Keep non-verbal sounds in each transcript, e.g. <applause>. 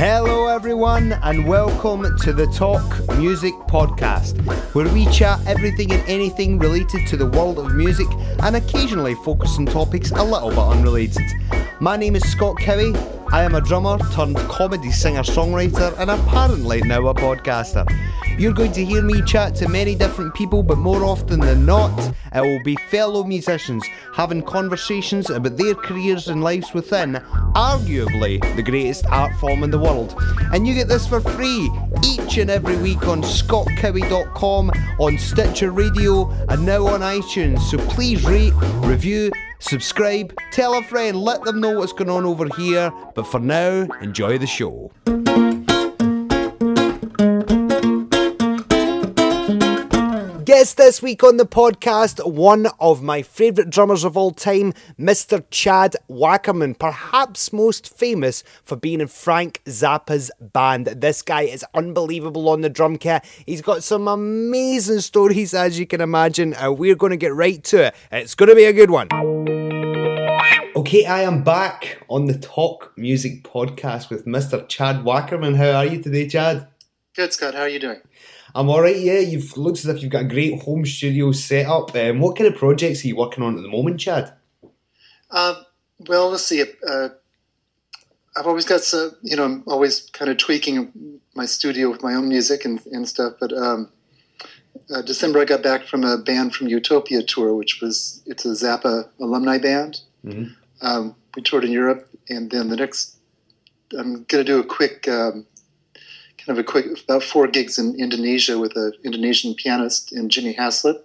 Hello, everyone, and welcome to the Talk Music Podcast, where we chat everything and anything related to the world of music and occasionally focus on topics a little bit unrelated. My name is Scott Cowie. I am a drummer turned comedy singer songwriter and apparently now a podcaster. You're going to hear me chat to many different people, but more often than not, it will be fellow musicians having conversations about their careers and lives within arguably the greatest art form in the world. And you get this for free each and every week on scottcowie.com, on Stitcher Radio, and now on iTunes. So please rate, review, subscribe, tell a friend, let them know what's going on over here. But for now, enjoy the show. Guest this week on the podcast, one of my favourite drummers of all time, Mr. Chad Wackerman, perhaps most famous for being in Frank Zappa's band. This guy is unbelievable on the drum kit. He's got some amazing stories, as you can imagine, and we're going to get right to it. It's going to be a good one. Okay, I am back on the Talk Music podcast with Mr. Chad Wackerman. How are you today, Chad? Good, Scott. How are you doing? I'm all right. Yeah, you've looks as if you've got a great home studio set up. Um, what kind of projects are you working on at the moment, Chad? Um, well, let's see. Uh, I've always got some, you know, I'm always kind of tweaking my studio with my own music and, and stuff. But um, uh, December, I got back from a Banned from Utopia tour, which was it's a Zappa alumni band. Mm-hmm. Um, we toured in Europe, and then the next, I'm going to do a quick um, kind of a quick about four gigs in Indonesia with an Indonesian pianist and Jimmy Haslip,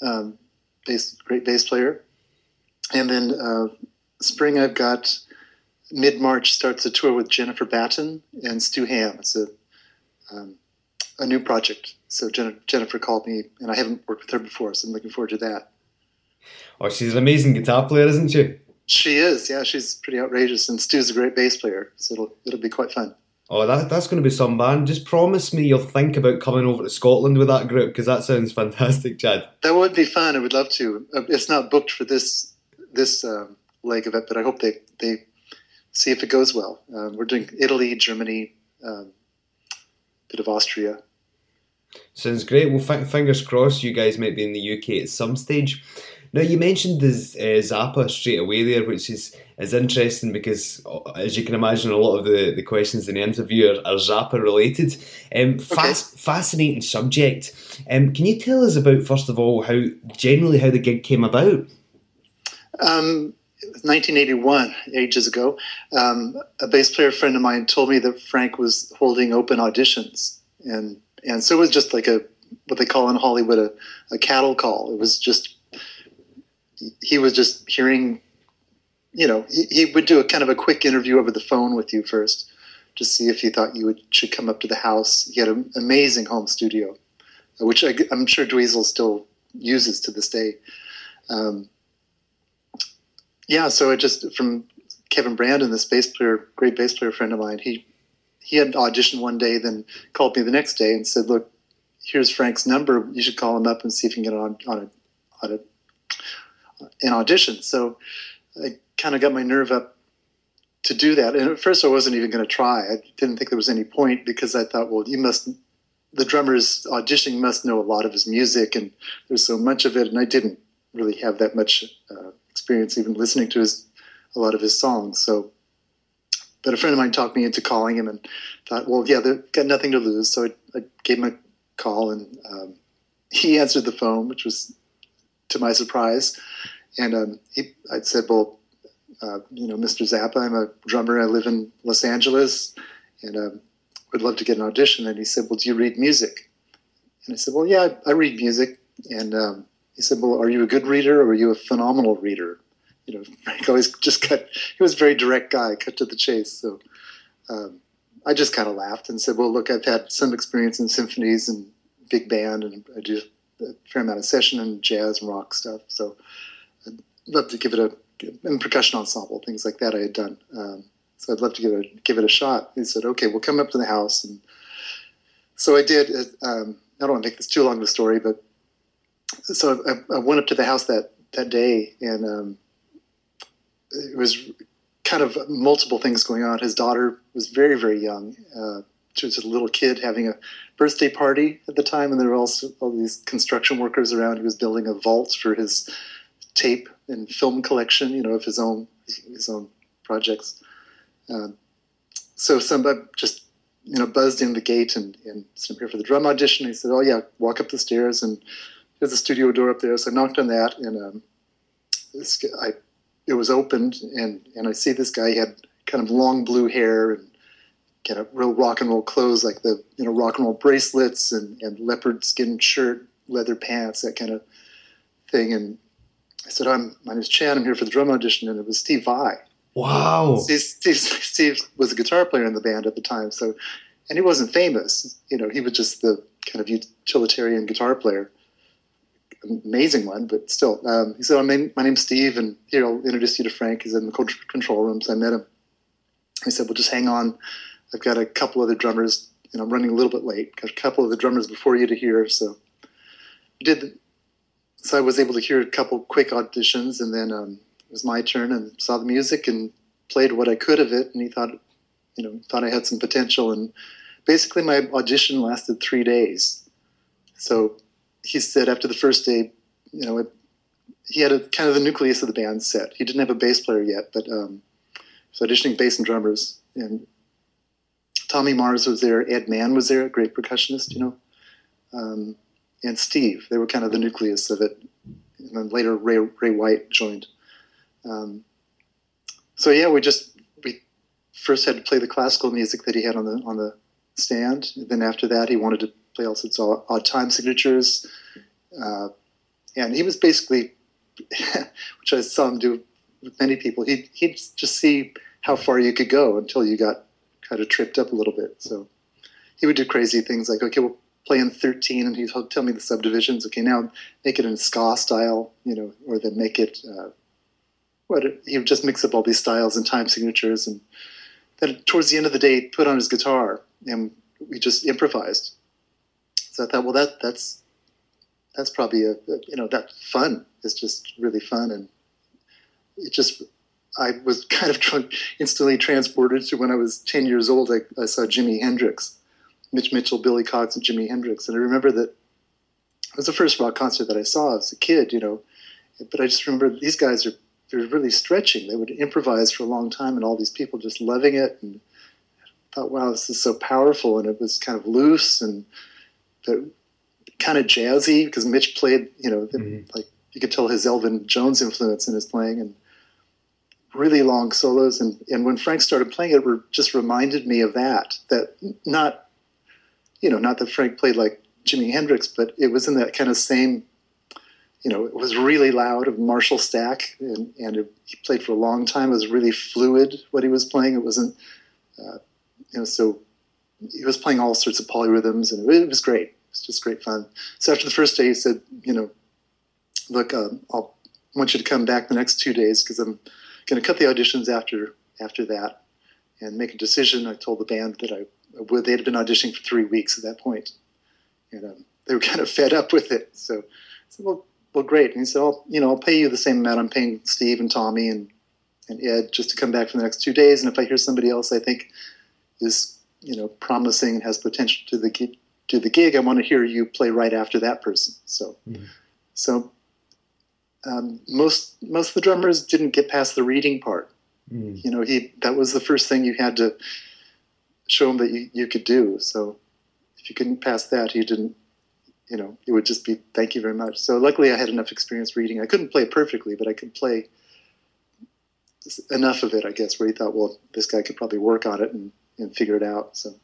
um, bass, great bass player. And then uh, spring, I've got mid March starts a tour with Jennifer Batten and Stu Hamm. It's a um, a new project. So Jen- Jennifer called me, and I haven't worked with her before, so I'm looking forward to that. Oh, she's an amazing guitar player, isn't she? She is. Yeah, she's pretty outrageous, and Stu's a great bass player, so it'll it'll be quite fun. Oh, that, that's going to be some band. Just promise me you'll think about coming over to Scotland with that group because that sounds <laughs> fantastic, Chad. That would be fun. I would love to. Uh, it's not booked for this this um, leg of it, but I hope they they see if it goes well. Um, we're doing Italy, Germany, um, bit of Austria. Sounds great. Well, f- fingers crossed you guys might be in the UK at some stage. Now you mentioned the uh, Zappa straight away there, which is is interesting because, uh, as you can imagine, a lot of the, the questions in the interview are, are Zappa related. Um, fas- okay. Fascinating subject. Um, can you tell us about first of all how generally how the gig came about? Um, 1981, ages ago, um, a bass player friend of mine told me that Frank was holding open auditions, and and so it was just like a what they call in Hollywood a, a cattle call. It was just he was just hearing, you know, he, he, would do a kind of a quick interview over the phone with you first to see if he thought you would, should come up to the house. He had an amazing home studio, which I, am sure Dweezil still uses to this day. Um, yeah, so it just from Kevin Brandon, this bass player, great bass player friend of mine, he he had auditioned one day, then called me the next day and said, "Look, here's Frank's number. You should call him up and see if you can get on on a on a an audition. So I kind of got my nerve up to do that. And at first, I wasn't even going to try. I didn't think there was any point because I thought, well, you must, the drummer's auditioning must know a lot of his music, and there's so much of it. And I didn't really have that much uh, experience even listening to his a lot of his songs. So, but a friend of mine talked me into calling him, and thought, well, yeah, they've got nothing to lose. So I, I gave him a call, and um, he answered the phone, which was to my surprise. And um, he, I said, well, uh, you know, Mr. Zappa, I'm a drummer. I live in Los Angeles and um, would love to get an audition. And he said, well, do you read music? And I said, well, yeah, I, I read music. And um, he said, well, are you a good reader or are you a phenomenal reader? You know, <laughs> Frank always just cut, he was a very direct guy, cut to the chase. So um, I just kind of laughed and said, well, look, I've had some experience in symphonies and big band and I do a fair amount of session and jazz and rock stuff. So love to give it a and percussion ensemble things like that I had done. Um, so I'd love to give it give it a shot. He said, "Okay, we'll come up to the house." And so I did. Um, I don't want to make this too long of a story, but so I, I went up to the house that that day, and um, it was kind of multiple things going on. His daughter was very, very young. Uh, she was a little kid having a birthday party at the time, and there were also all these construction workers around. He was building a vault for his tape and film collection, you know, of his own his own projects. Uh, so somebody just you know buzzed in the gate and, and said, "I'm here for the drum audition." He said, "Oh yeah, walk up the stairs and there's a studio door up there." So I knocked on that, and um, this, I it was opened, and and I see this guy he had kind of long blue hair and kind of real rock and roll clothes, like the you know rock and roll bracelets and, and leopard skin shirt, leather pants, that kind of thing. And I said, "I'm my name's Chad. I'm here for the drum audition," and it was Steve Vai. Wow. Steve, Steve, Steve was a guitar player in the band at the time, so and he wasn't famous. You know, he was just the kind of utilitarian guitar player. Amazing one, but still. Um, he said, my, my name's Steve, and here I'll introduce you to Frank. He's in the control room, so I met him. He said, well, just hang on. I've got a couple other drummers, and I'm running a little bit late. Got a couple of the drummers before you to hear, so did. So I was able to hear a couple quick auditions, and then um, it was my turn, and saw the music and played what I could of it. And he thought, you know, thought I had some potential. And basically, my audition lasted three days. So he said after the first day, you know, it, he had a kind of the nucleus of the band set. He didn't have a bass player yet, but um, auditioning bass and drummers. And Tommy Mars was there. Ed Mann was there, a great percussionist, you know, um, and Steve. They were kind of the nucleus of it. And then later, Ray, Ray White joined. Um, so yeah, we just we first had to play the classical music that he had on the on the stand. And then after that, he wanted to play all sorts of odd time signatures, uh, and he was basically, <laughs> which I saw him do with many people. He he'd just see how far you could go until you got kind of tripped up a little bit. So he would do crazy things like, okay, we'll play in 13, and he'd tell me the subdivisions. Okay, now make it in ska style, you know, or then make it. Uh, what he would just mix up all these styles and time signatures, and then towards the end of the day, put on his guitar, and we just improvised. So I thought, well, that that's that's probably a, a you know that fun is just really fun, and it just I was <laughs> kind of instantly transported to when I was 10 years old. I, I, saw Jimi Hendrix, Mitch Mitchell, Billy Cox, and Jimi Hendrix. And I remember that it was the first rock concert that I saw as a kid, you know. But I just remember these guys are they're really stretching. They would improvise for a long time, and all these people just loving it. And I thought, wow, this is so powerful. And it was kind of loose and kind of jazzy because Mitch played, you know, mm-hmm. like you could tell his Elvin Jones influence in his playing. And really long solos. And, and when Frank started playing it, it just reminded me of that. That not, you know, not that Frank played like Jimi Hendrix, but it was in that kind of same, you know, it was really loud of Marshall Stack, and, and it, he played for a long time. It was really fluid what he was playing. It wasn't, uh, you know, so he was playing all sorts of polyrhythms, and it, it was great. It was just great fun. So after the first day, he said, you know, look, uh, I'll I want you to come back the next two days because I'm going to cut the auditions after after that and make a decision. I told the band that I would. They had been auditioning for three weeks at that point, and um, they were <laughs> kind of fed up with it. So I said, "Well, well, great." And he said, "I'll, you know, I'll pay you the same amount I'm paying Steve and Tommy and and Ed just to come back for the next two days. And if I hear somebody else I think is, you know, promising and has potential to the to the gig, I want to hear you play right after that person." So, mm-hmm. so um, most most of the drummers didn't get past the reading part. Mm. You know, he that was the first thing you had to show him that you, you could do. So if you couldn't pass that, he didn't. You know, it would just be thank you very much. So luckily, I had enough experience reading. I couldn't play perfectly, but I could play enough of it, I guess, where he thought, well, this guy could probably work on it and, and figure it out. So,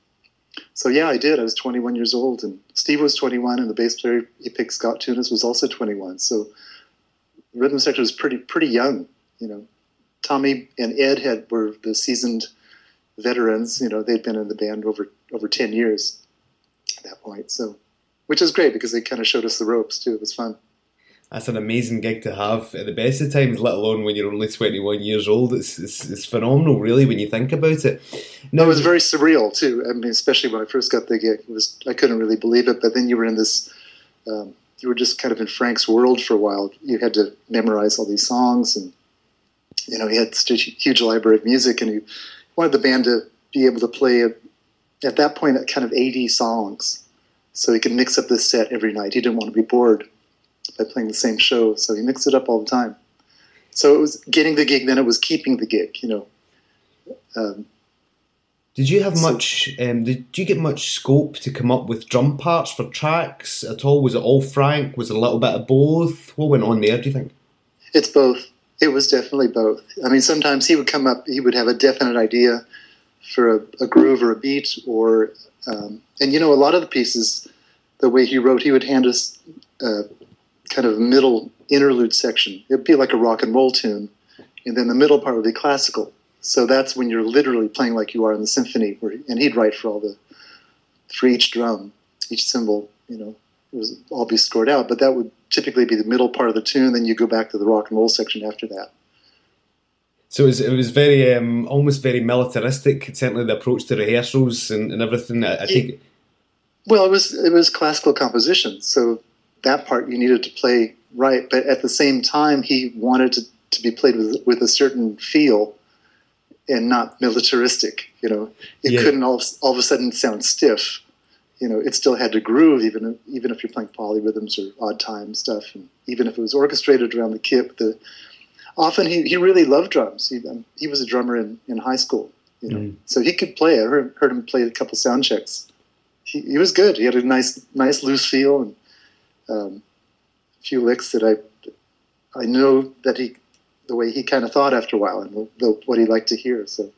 so yeah, I did. I was 21 years old, and Steve was 21, and the bass player he picked, Scott Thunes, was also 21. So rhythm section was pretty pretty young. You know, Tommy and Ed had were the seasoned veterans. You know, they'd been in the band over over ten years at that point. So, which is great because they kind of showed us the ropes too. It was fun. That's an amazing gig to have at the best of times, let alone when you're only 21 years old. It's, it's, it's phenomenal, really, when you think about it. No, it was very surreal too. I mean, especially when I first got the gig, it was I couldn't really believe it. But then you were in this um, you were just kind of in Frank's world for a while. You had to memorize all these songs, and you know, he had such a huge library of music, and he wanted the band to be able to play at that point kind of 80 songs, so he could mix up the set every night. He didn't want to be bored by playing the same show, so he mixed it up all the time. So it was getting the gig, then it was keeping the gig. You know. Um, did you have so, much? Um, did you get much scope to come up with drum parts for tracks at all? Was it all Frank? Was it a little bit of both? What went on there? Do you think? It's both. It was definitely both. I mean, sometimes he would come up, he would have a definite idea for a, a groove or a beat, or um, and you know, a lot of the pieces, the way he wrote, he would hand us uh, kind of middle interlude section. It'd be like a rock and roll tune, and then the middle part would be classical. So that's when you're literally playing like you are in the symphony, where, and he'd write for all the for each drum, each cymbal, you know, it was all be scored out. But that would typically be the middle part of the tune. Then you go back to the rock and roll section after that. So it was, it was very, um, almost very militaristic. Certainly the approach to rehearsals and, and everything. I, I think. Well, it was it was classical composition, so that part you needed to play right. But at the same time, he wanted to, to be played with with a certain feel and not militaristic. You know, it yeah. couldn't all, all of a sudden sound stiff you know, it still had to groove, even even if you're playing polyrhythms or odd time stuff, and even if it was orchestrated around the kit. The often he, he really loved drums. He um, he was a drummer in, in high school, you know, mm. so he could play. I heard, heard him play a couple sound checks. He, he was good. He had a nice nice loose feel and um, a few licks that I I know that he the way he kind of thought after a while and the, the, what he liked to hear. So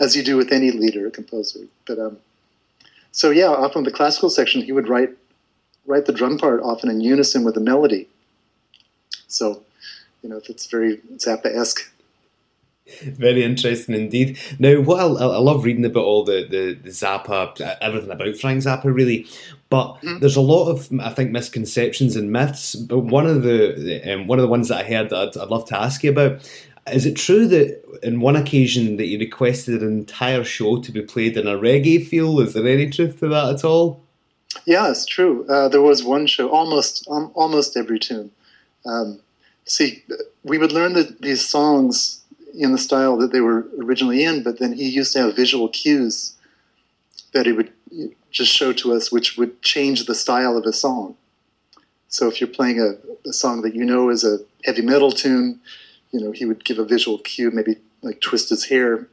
as you do with any leader or composer, but um, so yeah, often the classical section, he would write write the drum part often in unison with the melody. So, you know, it's very Zappa-esque. Very interesting indeed. Now, what I, I, love reading about all the, the, the Zappa, everything about Frank Zappa, really. But mm-hmm. there's a lot of, I think, misconceptions and myths. But one of the um, one of the ones that I heard that I'd, I'd love to ask you about is it true that in one occasion that you requested an entire show to be played in a reggae feel? Is there any truth to that at all? Yeah, it's true. Uh, there was one show, almost um, almost every tune. Um, see, we would learn the, these songs in the style that they were originally in, but then he used to have visual cues that he would just show to us, which would change the style of a song. So if you're playing a, a song that you know is a heavy metal tune, you know, he would give a visual cue, maybe like twist his hair.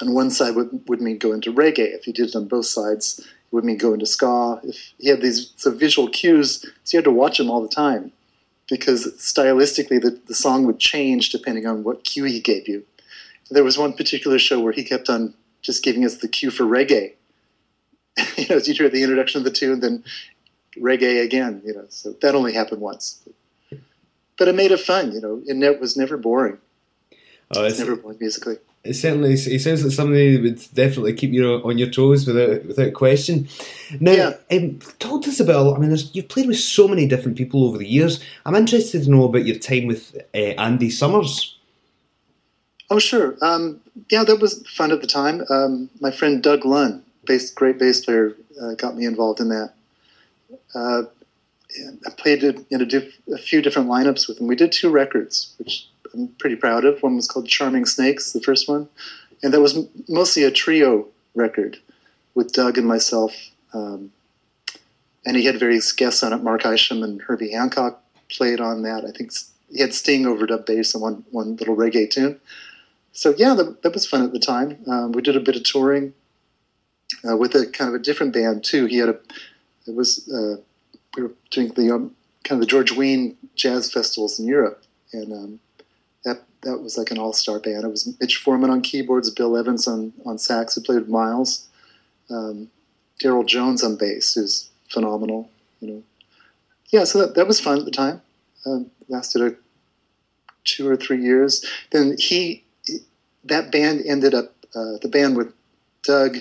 On one side would, would mean go into reggae. If he did it on both sides, it would mean go into ska. If he had these so visual cues, so you had to watch him all the time because stylistically the, the song would change depending on what cue he gave you. There was one particular show where he kept on just giving us the cue for reggae. <laughs> you know, as you hear the introduction of the tune, then reggae again. You know, so that only happened once but it made it fun. You know, and it was never boring. Oh, it's, it's never boring musically. It certainly it sounds like somebody that would definitely keep you on your toes without without question. Now, yeah. um, talk to us about. I mean, you've played with so many different people over the years. I'm interested to know about your time with uh, Andy Summers. Oh, sure. Um, yeah, that was fun at the time. Um, my friend Doug Lunn, bass, great bass player, uh, got me involved in that. Uh, I played in a, diff, a, few different lineups with him. We did two records, which I'm pretty proud of. One was called Charming Snakes, the first one, and that was mostly a trio record with Doug and myself. Um, and he had various guests on it. Mark Isham and Herbie Hancock played on that. I think he had Sting overdub bass on one, one little reggae tune. So yeah, that, that was fun at the time. Um, we did a bit of touring uh, with a kind of a different band too. He had a it was uh, we were doing the um, kind of the George Wein jazz festivals in Europe, and um, that that was like an all star band. It was Mitch Forman on keyboards, Bill Evans on on sax, who played with Miles, um, Darryl Jones on bass, who's phenomenal. You know, yeah. So that, that was fun at the time. Um, lasted a two or three years. Then he that band ended up uh, the band with Doug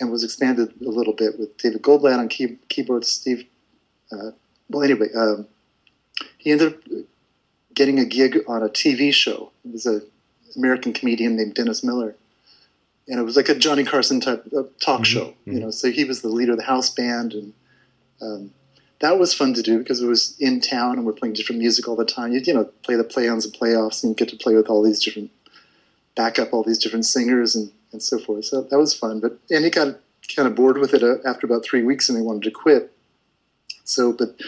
and was expanded a little bit with David Goldblatt on key, keyboards, Steve uh, well, anyway, um, he ended up getting a gig on a TV show. It was an American comedian named Dennis Miller, and it was like a Johnny Carson type of talk mm-hmm. show. You mm-hmm. know, so he was the leader of the house band, and um, that was fun to do because it was in town and we're playing different music all the time. You, you know, play the play-ons and playoffs and you get to play with all these different backup, all these different singers and, and so forth. So that was fun. But and he got kind of bored with it uh, after about three weeks and he wanted to quit. So, but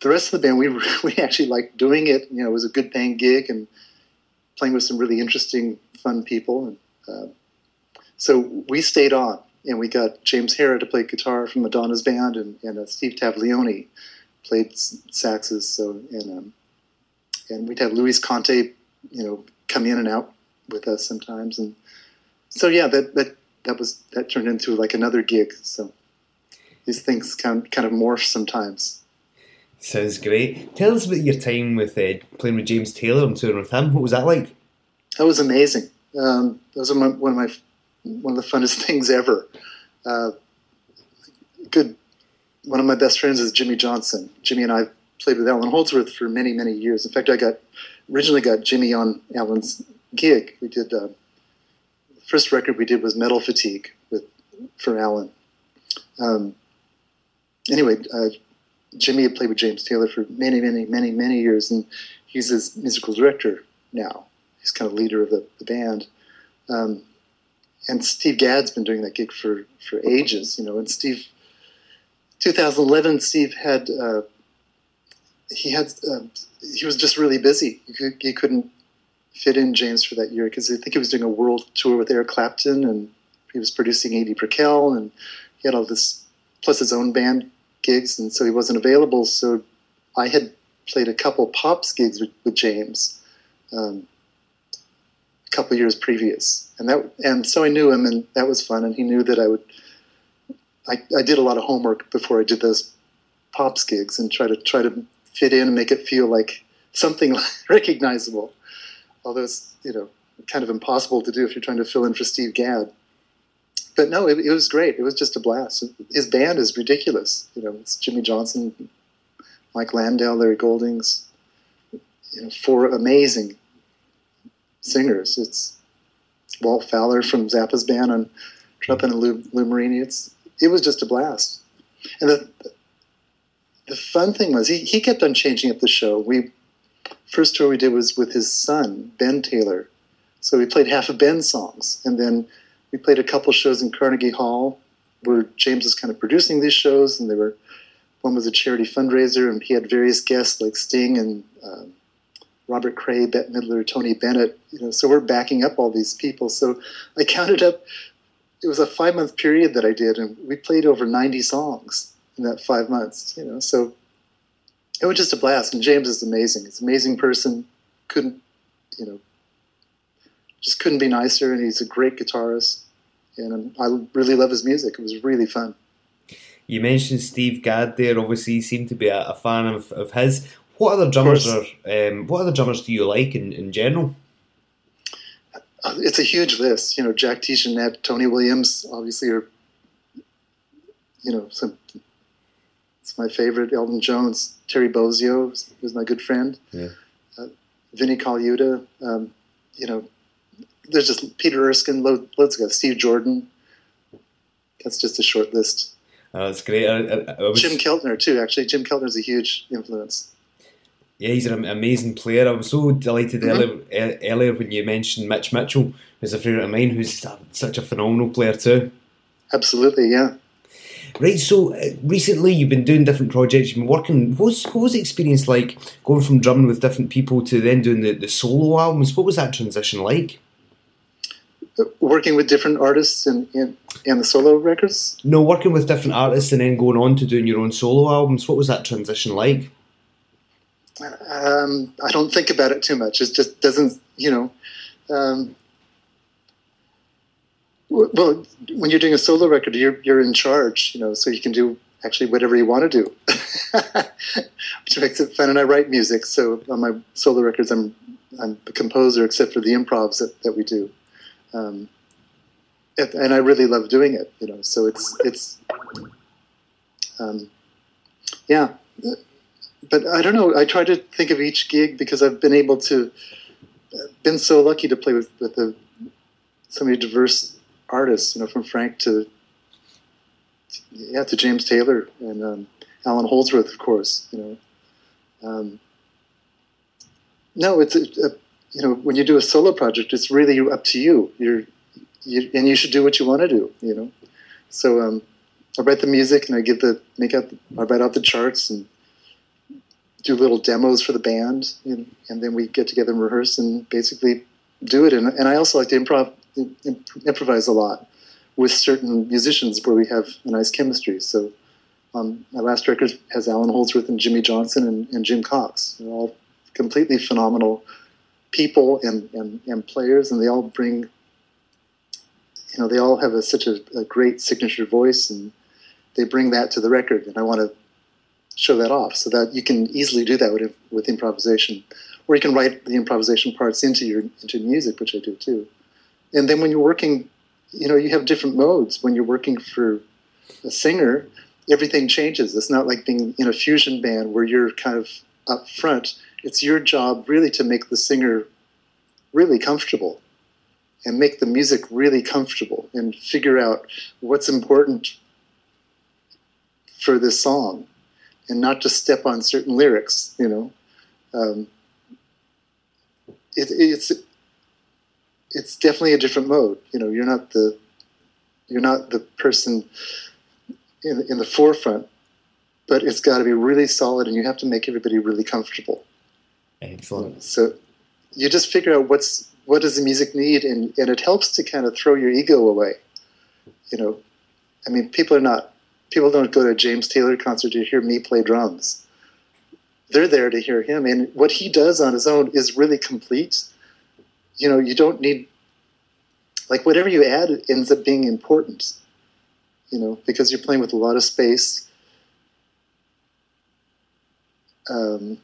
the rest of the band, we <laughs> we actually liked doing it. You know, it was a good paying gig and playing with some really interesting, fun people. And uh, so we stayed on and we got James Harrah to play guitar from Madonna's band, and, and uh, Steve Tavaglione played saxes. So and um, and we'd have Luis Conte, you know, come in and out with us sometimes, and so yeah, that that that was that turned into like another gig. So these things kind kind of morph sometimes. Sounds great. Tell us about your time with uh, playing with James Taylor and touring with him. What was that like? That was amazing. Um, that was one of my one of the funnest <laughs> things ever. Uh, good. One of my best friends is Jimmy Johnson. Jimmy and I played with Allan Holdsworth for many, many years. In fact, I got originally got Jimmy on Allan's gig. We did uh, the first record we did was Metal Fatigue with for Allan. Um, anyway, uh, Jimmy had played with James Taylor for many, many, many, many years, and he's his musical director now. He's kind of leader of the, the band. Um, and Steve Gadd's been doing that gig for for ages, you know. And Steve, 2011, Steve had uh, he had uh, he was just really busy. He, could, couldn't fit in James for that year because I think he was doing a world tour with Eric Clapton, and he was producing Edie Brickell, and he had all this plus his own band gigs, and so he wasn't available. So I had played a couple pops gigs with, with James. Um, a couple years previous, and that and so I knew him, and that was fun. And he knew that I would. I, I did a lot of homework before I did those pops gigs and try to try to fit in and make it feel like something <laughs> recognizable. Although it's you know kind of impossible to do if you're trying to fill in for Steve Gadd. But no, it, it was great. It was just a blast. His band is ridiculous. You know, it's Jimmy Johnson, Mike Landau, Larry Goldings. You know, four amazing singers. It's Walt Fowler from Zappa's band on trumpet and Lou, Lou Marini. It's it was just a blast. And the the fun thing was he, he kept on changing up the show. We first tour we did was with his son Ben Taylor, so we played half of Ben's songs, and then we played a couple shows in Carnegie Hall where James was kind of producing these shows, and they were one was a charity fundraiser, and he had various guests like Sting and um, Robert Cray, Bette Midler, Tony Bennett. You know, so we're backing up all these people. So I counted up. It was a five month period that I did, and we played over ninety songs in that five months. You know, so it was just a blast. And James is amazing. He's an amazing person. Couldn't, you know, just couldn't be nicer. And he's a great guitarist. And I really love his music. It was really fun. You mentioned Steve Gadd there. Obviously, you seem to be a, a fan of, of his. What other drummers are? Um, what other drummers do you like in, in general? It's a huge list. You know, Jack DeJohnette, Tony Williams, obviously are. You know, some. It's my favorite. Elvin Jones, Terry Bozzio is my good friend. Yeah. Uh, Vinnie Colaiuta. Um, you know, there's just Peter Erskine, loads of. Steve Jordan. That's just a short list. Oh, that's great. I, I, I was... Jim Keltner too. Actually, Jim Keltner's a huge influence. Yeah, he's an amazing player. I was so delighted mm-hmm. earlier, earlier when you mentioned Mitch Mitchell, who's a favourite of mine, who's such a phenomenal player too. Absolutely, yeah. Right, so uh, recently you've been doing different projects, you've been working. What was, what was the experience like going from drumming with different people to then doing the, the solo albums? What was that transition like? Working with different artists and in, in, in the solo records? No, working with different artists and then going on to doing your own solo albums. What was that transition like? Um, I don't think about it too much. It just doesn't, you know. Um, well, when you're doing a solo record, you're you're in charge, you know, so you can do actually whatever you want to do, <laughs> which makes it fun. And I write music, so on my solo records, I'm I'm a composer, except for the improvs that, that we do. Um, and I really love doing it, you know. So it's it's um, yeah but I don't know. I try to think of each gig because I've been able to, been so lucky to play with with the, so many diverse artists. You know, from Frank to, yeah, to James Taylor and um, Allan Holdsworth, of course. You know, um, no, it's a, a, you know when you do a solo project, it's really up to you. You're you, and you should do what you want to do. You know, so um, I write the music and I give the make out I write out the charts and do little demos for the band, and, and then we get together and rehearse and basically do it. And, and I also like to improv imp, improvise a lot with certain musicians where we have a nice chemistry. So um, my last record has Allan Holdsworth and Jimmy Johnson and, and Jim Cox. They're all completely phenomenal people and, and, and players, and they all bring, you know, they all have a, such a, a great signature voice, and they bring that to the record. And I want to show that off so that you can easily do that with, with improvisation, or you can write the improvisation parts into your into music, which I do too. And then when you're working, you know, you have different modes. When you're working for a singer, everything changes. It's not like being in a fusion band where you're kind of up front. It's your job really to make the singer really comfortable and make the music really comfortable and figure out what's important for this song and not just step on certain lyrics, you know. Um, it, it's it's definitely a different mode. You know, you're not the you're not the person in, in the forefront, but it's got to be really solid, and you have to make everybody really comfortable. Excellent. So you just figure out what's what does the music need, and, and it helps to kind of throw your ego away. You know, I mean, people are not people don't go to a James Taylor concert to hear me play drums. They're there to hear him, and what he does on his own is really complete. You know, you don't need like whatever you add ends up being important. You know, because you're playing with a lot of space. Um,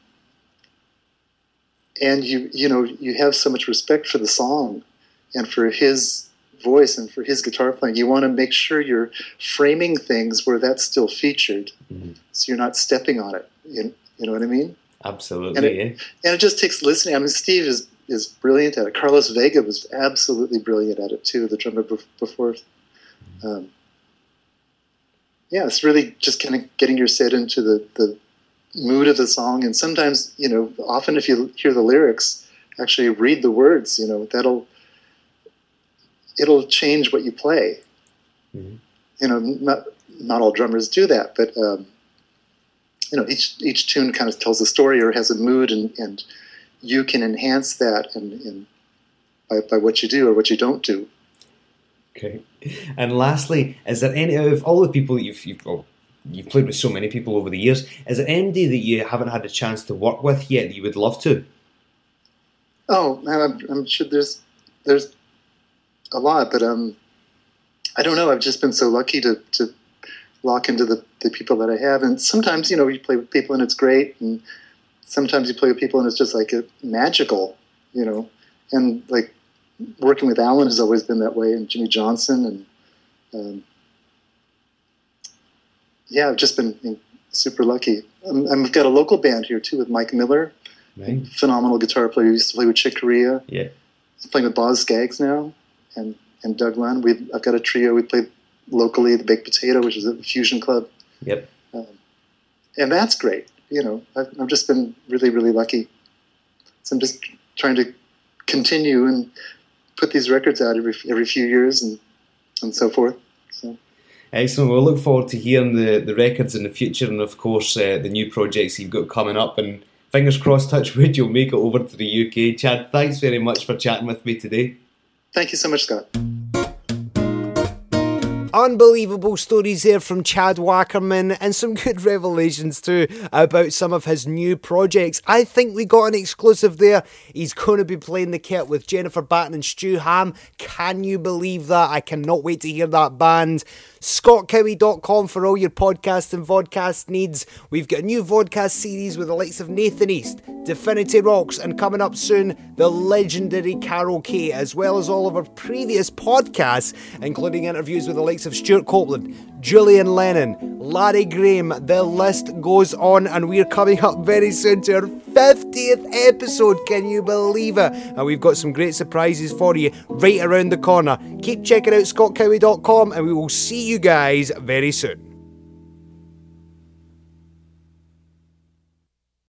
and you you know you have so much respect for the song and for his voice and for his guitar playing, you want to make sure you're framing things where that's still featured, mm-hmm. so you're not stepping on it. You, you know what I mean? Absolutely. And it, yeah. and it just takes listening. I mean, Steve is is brilliant at it. Carlos Vega was absolutely brilliant at it too. The drummer before. Um, yeah, it's really just kind of getting your set into the, the mood of the song. And sometimes, you know, often if you hear the lyrics, actually read the words, you know, that'll it'll change what you play. Mm-hmm. You know, not not all drummers do that, but um, you know, each each tune kind of tells a story or has a mood, and, and you can enhance that and, and by, by what you do or what you don't do. Okay, and lastly, is there any of all the people you've you've, well, you've played with so many people over the years? Is there anybody that you haven't had a chance to work with yet that you would love to? Oh, I'm, I'm sure there's there's a lot, but um, I don't know. I've just been so lucky to to lock into the, the people that I have, and sometimes you know you play with people and it's great, and sometimes you play with people and it's just like a, magical, you know, and like working with Allan has always been that way, and Jimmy Johnson, and um, yeah, I've just been super lucky. Um, I've got a local band here too with Mike Miller, right. phenomenal guitar player. He used to play with Chick Corea. Yeah, he's playing with Boz Scaggs now and and Doug Lunn. We've I've got a trio. We play locally the Baked Potato, which is a fusion club. Yep. Um, and that's great. You know, I've, I've just been really really lucky. So I'm just trying to continue and put these records out every every few years and and so forth. Excellent. We'll look forward to hearing the, the records in the future and, of course, uh, the new projects you've got coming up. And fingers crossed, touch wood, you'll make it over to the UK. Chad, thanks very much for chatting with me today. Thank you so much, Scott. Unbelievable stories there from Chad Wackerman and some good <laughs> revelations too about some of his new projects. I think we got an exclusive there. He's going to be playing the kit with Jennifer Batten and Stu Hamm. Can you believe that? I cannot wait to hear that band. ScottCowie.com for all your podcast and vodcast needs. We've got a new vodcast series with the likes of Nathan East, Definity Rocks, and coming up soon, the legendary Carol Kaye, as well as all of our previous podcasts, including interviews with the likes of Stewart Copeland, Julian Lennon, Larry Graham. The list goes on, and we're coming up very soon to our 50th episode. Can you believe it? And we've got some great surprises for you right around the corner. Keep checking out scottcowie.com, and we will see you guys very soon.